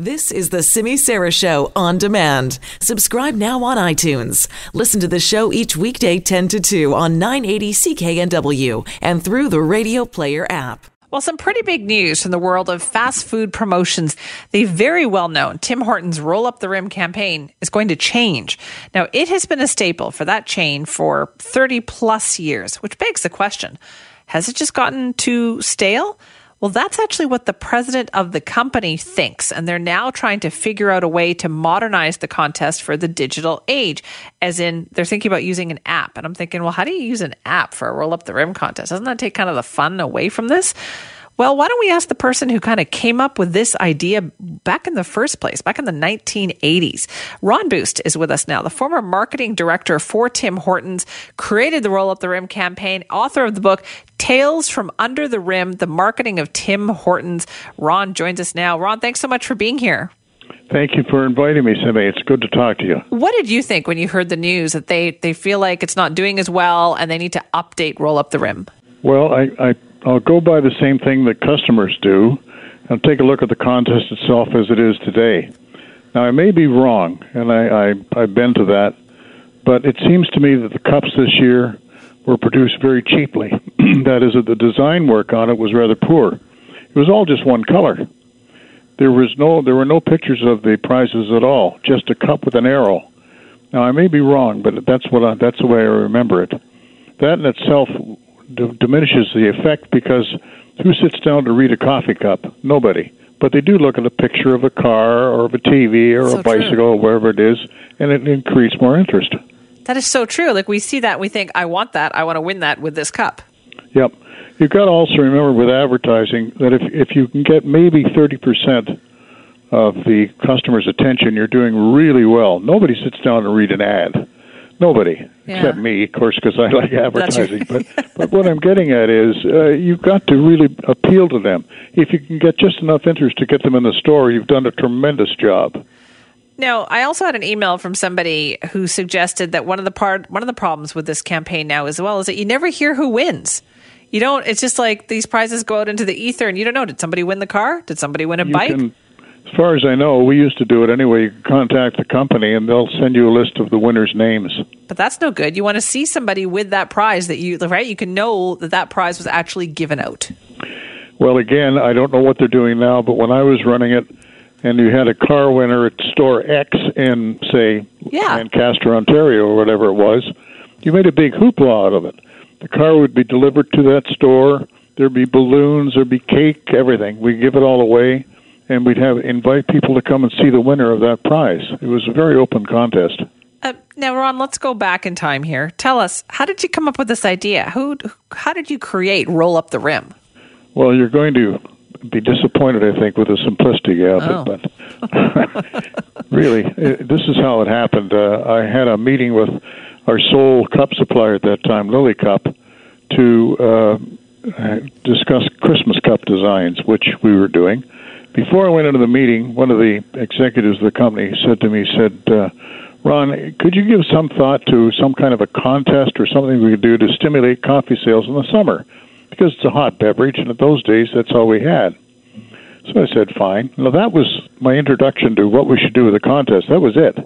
This is the Simi Sara Show on demand. Subscribe now on iTunes. Listen to the show each weekday 10 to 2 on 980 CKNW and through the Radio Player app. Well, some pretty big news from the world of fast food promotions. The very well known Tim Hortons Roll Up the Rim campaign is going to change. Now, it has been a staple for that chain for 30 plus years, which begs the question has it just gotten too stale? Well, that's actually what the president of the company thinks. And they're now trying to figure out a way to modernize the contest for the digital age. As in, they're thinking about using an app. And I'm thinking, well, how do you use an app for a roll up the rim contest? Doesn't that take kind of the fun away from this? Well, why don't we ask the person who kind of came up with this idea back in the first place, back in the 1980s? Ron Buist is with us now, the former marketing director for Tim Hortons, created the Roll Up the Rim campaign, author of the book Tales from Under the Rim, the marketing of Tim Hortons. Ron joins us now. Ron, thanks so much for being here. Thank you for inviting me, Simi. It's good to talk to you. What did you think when you heard the news that they, they feel like it's not doing as well and they need to update Roll Up the Rim? Well, I, I I'll go by the same thing that customers do and take a look at the contest itself as it is today. Now, I may be wrong, and I, I, I've been to that, but it seems to me that the cups this year were produced very cheaply. that is, that the design work on it was rather poor. It was all just one color. There was no, there were no pictures of the prizes at all. Just a cup with an arrow. Now, I may be wrong, but that's what I, that's the way I remember it. That in itself d- diminishes the effect because who sits down to read a coffee cup? Nobody. But they do look at a picture of a car or of a TV or so a bicycle true. or wherever it is, and it increases more interest. That is so true. Like we see that, we think, I want that. I want to win that with this cup. Yep. You've got to also remember with advertising that if if you can get maybe thirty percent of the customer's attention, you're doing really well. Nobody sits down to read an ad. Nobody yeah. except me, of course, because I like advertising. but but what I'm getting at is uh, you've got to really appeal to them. If you can get just enough interest to get them in the store, you've done a tremendous job. Now, I also had an email from somebody who suggested that one of the part one of the problems with this campaign now as well is that you never hear who wins. You don't. It's just like these prizes go out into the ether, and you don't know. Did somebody win the car? Did somebody win a you bike? Can, as far as I know, we used to do it anyway. You contact the company, and they'll send you a list of the winners' names. But that's no good. You want to see somebody with that prize that you right. You can know that that prize was actually given out. Well, again, I don't know what they're doing now, but when I was running it, and you had a car winner at store X in, say, yeah. Lancaster, Ontario, or whatever it was, you made a big hoopla out of it. The car would be delivered to that store. There'd be balloons, there'd be cake, everything. We give it all away and we'd have invite people to come and see the winner of that prize. It was a very open contest. Uh, now, Ron, let's go back in time here. Tell us, how did you come up with this idea? Who, how did you create Roll Up the Rim? Well, you're going to be disappointed, I think, with the simplicity of oh. it. But really, it, this is how it happened. Uh, I had a meeting with our sole cup supplier at that time, Lily Cup, to uh, discuss Christmas cup designs, which we were doing before I went into the meeting, one of the executives of the company said to me, said, uh, Ron, could you give some thought to some kind of a contest or something we could do to stimulate coffee sales in the summer? Because it's a hot beverage, and at those days, that's all we had. So I said, fine. Now, that was my introduction to what we should do with the contest. That was it.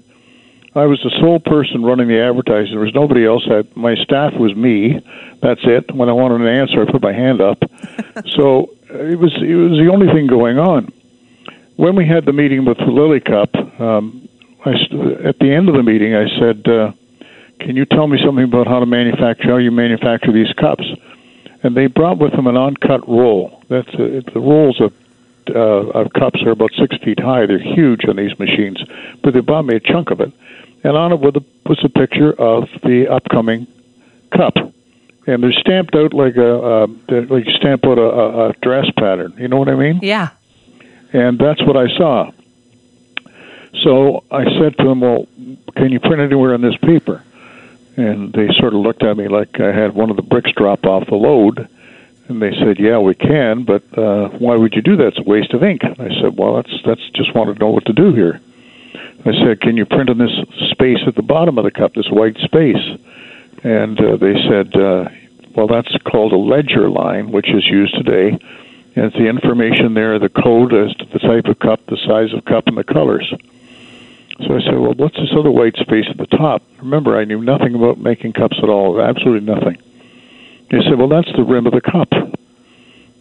I was the sole person running the advertising. There was nobody else. I, my staff was me. That's it. When I wanted an answer, I put my hand up. so it was it was the only thing going on. When we had the meeting with the Lily Cup, um, I, at the end of the meeting, I said, uh, "Can you tell me something about how to manufacture how you manufacture these cups?" And they brought with them an uncut roll. That's uh, the rolls of uh, of cups are about six feet high. They're huge on these machines, but they brought me a chunk of it, and on it was a, was a picture of the upcoming cup and they're stamped out like a uh, like stamp out a, a dress pattern. You know what I mean? Yeah. And that's what I saw. So I said to them, "Well, can you print anywhere on this paper?" And they sort of looked at me like I had one of the bricks drop off the load. And they said, "Yeah, we can, but uh, why would you do that? It's a waste of ink." I said, "Well, that's that's just want to know what to do here." I said, "Can you print on this space at the bottom of the cup, this white space?" And uh, they said, uh, well, that's called a ledger line, which is used today. And it's the information there, the code as to the type of cup, the size of cup, and the colors. So I said, well, what's this other white space at the top? Remember, I knew nothing about making cups at all, absolutely nothing. He said, well, that's the rim of the cup.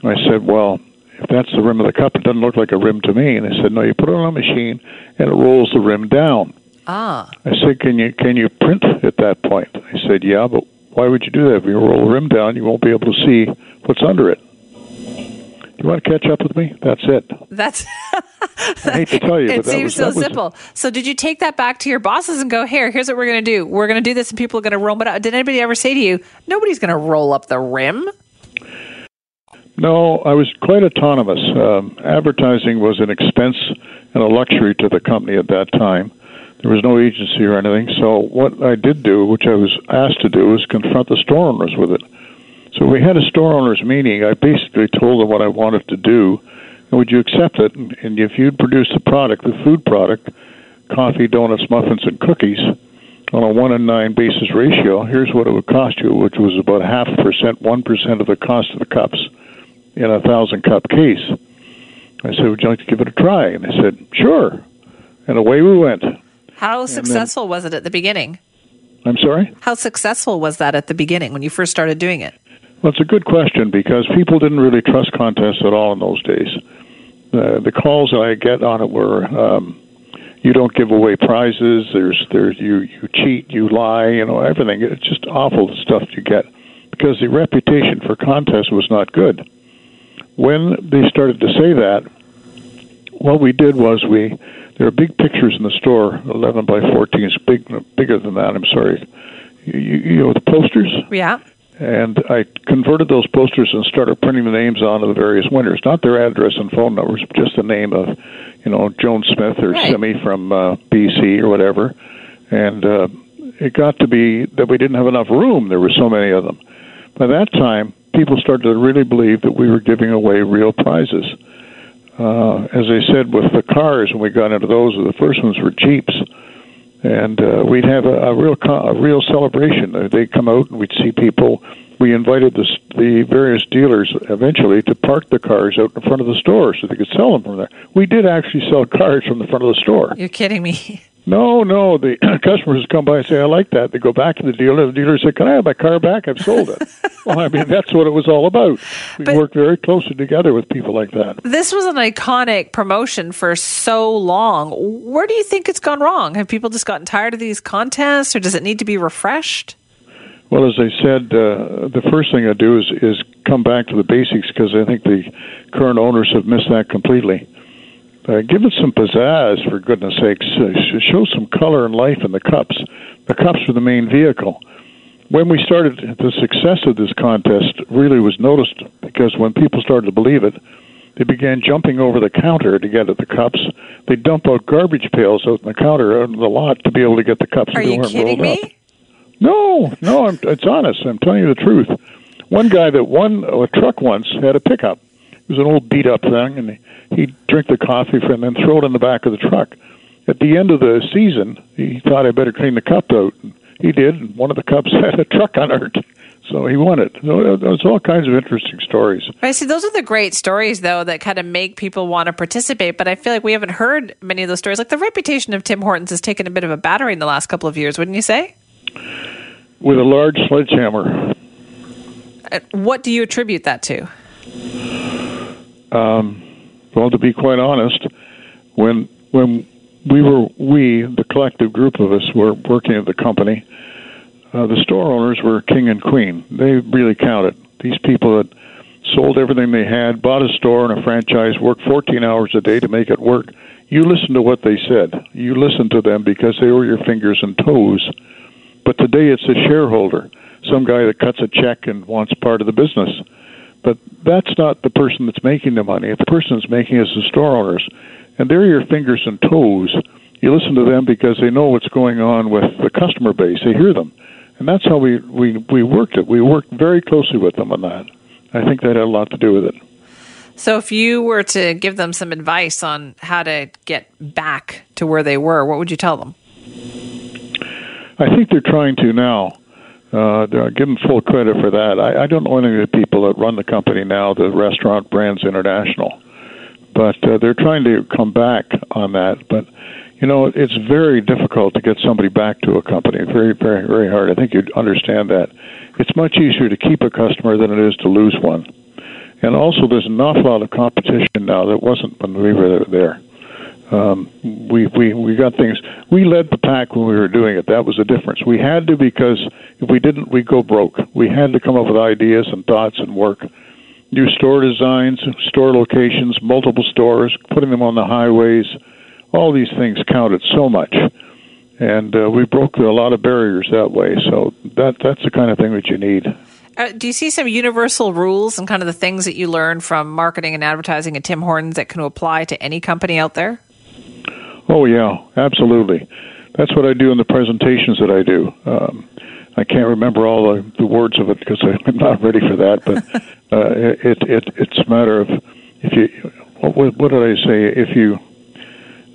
I said, well, if that's the rim of the cup, it doesn't look like a rim to me. And they said, no, you put it on a machine and it rolls the rim down. Ah. I said, can you can you print at that point? I said, yeah, but why would you do that? If you roll the rim down, you won't be able to see what's under it. You want to catch up with me? That's it. That's. I hate to tell you, it but that seems was, so that was- simple. So, did you take that back to your bosses and go, "Here, here's what we're going to do. We're going to do this, and people are going to roll it out." Did anybody ever say to you, "Nobody's going to roll up the rim"? No, I was quite autonomous. Um, advertising was an expense and a luxury to the company at that time. There was no agency or anything. So what I did do, which I was asked to do, was confront the store owners with it. So we had a store owners meeting. I basically told them what I wanted to do, and would you accept it? And, if you'd produce the product, the food product, coffee, donuts, muffins, and cookies, on a one and nine basis ratio, here's what it would cost you, which was about half a percent, one percent of the cost of the cups in a thousand cup case. I said, Would you like to give it a try? And they said, Sure. And away we went. How successful was it at the beginning? I'm sorry? How successful was that at the beginning when you first started doing it? Well, it's a good question because people didn't really trust contests at all in those days. Uh, the calls that I get on it were, um, you don't give away prizes. There's, there's, you, you cheat, you lie, you know, everything. It's just awful the stuff you get because the reputation for contests was not good. When they started to say that, what we did was we there are big pictures in the store, 11 by 14. It's big, bigger than that. I'm sorry. You, you know the posters Yeah. and I converted those posters and started printing the names onto the various winners, not their address and phone numbers, but just the name of, you know, Joan Smith or Right. Simi from uh, BC or whatever. And uh, it got to be that we didn't have enough room. There were so many of them. By that time, people started to really believe that we were giving away real prizes. Uh, as I said, with the cars, when we got into those, the first ones were Jeeps and uh, we'd have a, a real a real celebration. They'd come out and we'd see people. We invited the the various dealers eventually to park the cars out in front of the store so they could sell them from there. We did actually sell cars from the front of the store. You're kidding me. No, no, the customers come by and say, "I like that." They go back to the dealer. The dealer said, "Can I have my car back? I've sold it." well, I mean, that's what it was all about. We But- worked very closely together with people like that. This was an iconic promotion for so long. Where do you think it's gone wrong? Have people just gotten tired of these contests, or does it need to be refreshed? Well, as I said, uh, the first thing I do is is come back to the basics because I think the current owners have missed that completely. Uh, give it some pizzazz, for goodness sakes. Uh, show some color and life in the cups. The cups were the main vehicle. When we started, the success of this contest really was noticed because when people started to believe it, they began jumping over the counter to get at the cups. They dump out garbage pails out in the counter out in the lot to be able to get the cups. Are you kidding me? up. No, no, I'm, it's honest. I'm telling you the truth. One guy that won a truck once had a pickup. It was an old beat up thing, and he'd drink the coffee from and then throw it in the back of the truck. At the end of the season, he thought I better clean the cup out. And he did, and one of the cups had a truck on it. So he won it. So There's all kinds of interesting stories. I see. Those are the great stories, though, that kind of make people want to participate. But I feel like we haven't heard many of those stories. Like the reputation of Tim Hortons has taken a bit of a battering the last couple of years, wouldn't you say? With a large sledgehammer. Uh, What do you attribute that to? Well, to be quite honest, when when we were we the collective group of us were working at the company, uh, the store owners were king and queen. They really counted. These people that sold everything they had, bought a store and a franchise, worked 14 hours a day to make it work. You listened to what they said. You listened to them because they were your fingers and toes. But today it's a shareholder, some guy that cuts a check and wants part of the business. But that's not the person that's making the money. The person that's making it is the store owners. And they're your fingers and toes. You listen to them because they know what's going on with the customer base. They hear them. And that's how we, we, we worked it. We worked very closely with them on that. I think that had a lot to do with it. So, if you were to give them some advice on how to get back to where they were, what would you tell them? I think they're trying to now. Uh, give them full credit for that. I, I don't know any of the people that run the company now, the Restaurant Brands International, but uh, they're trying to come back on that. But you know, it's very difficult to get somebody back to a company. Very, very, very hard. I think you'd understand that. It's much easier to keep a customer than it is to lose one. And also, there's an awful lot of competition now that wasn't when we were there. Um, we we we got things. We led the pack when we were doing it. That was the difference. We had to because if we didn't, we'd go broke. We had to come up with ideas and thoughts and work. New store designs, store locations, multiple stores, putting them on the highways. All these things counted so much, and uh, we broke a lot of barriers that way. So that that's the kind of thing that you need. Uh, do you see some universal rules and kind of the things that you learn from marketing and advertising at Tim Hortons that can apply to any company out there? Oh yeah, absolutely. That's what I do in the presentations that I do. Um, I can't remember all the, the words of it because I'm not ready for that. But uh, it, it it's a matter of if you what, what did I say? If you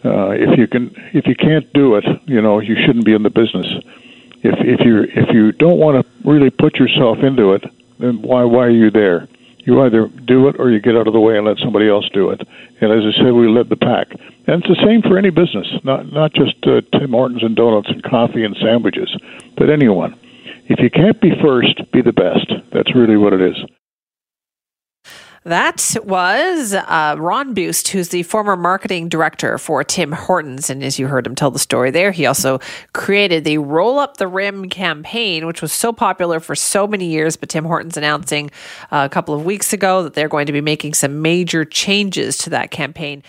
uh, if you can if you can't do it, you know you shouldn't be in the business. If if you if you don't want to really put yourself into it, then why why are you there? You either do it or you get out of the way and let somebody else do it. And as I said, we led the pack. And it's the same for any business, not not just uh, Tim Hortons and donuts and coffee and sandwiches, but anyone. If you can't be first, be the best. That's really what it is. That was uh, Ron Buist, who's the former marketing director for Tim Hortons. And as you heard him tell the story there, he also created the Roll Up the Rim campaign, which was so popular for so many years. But Tim Hortons announcing uh, a couple of weeks ago that they're going to be making some major changes to that campaign.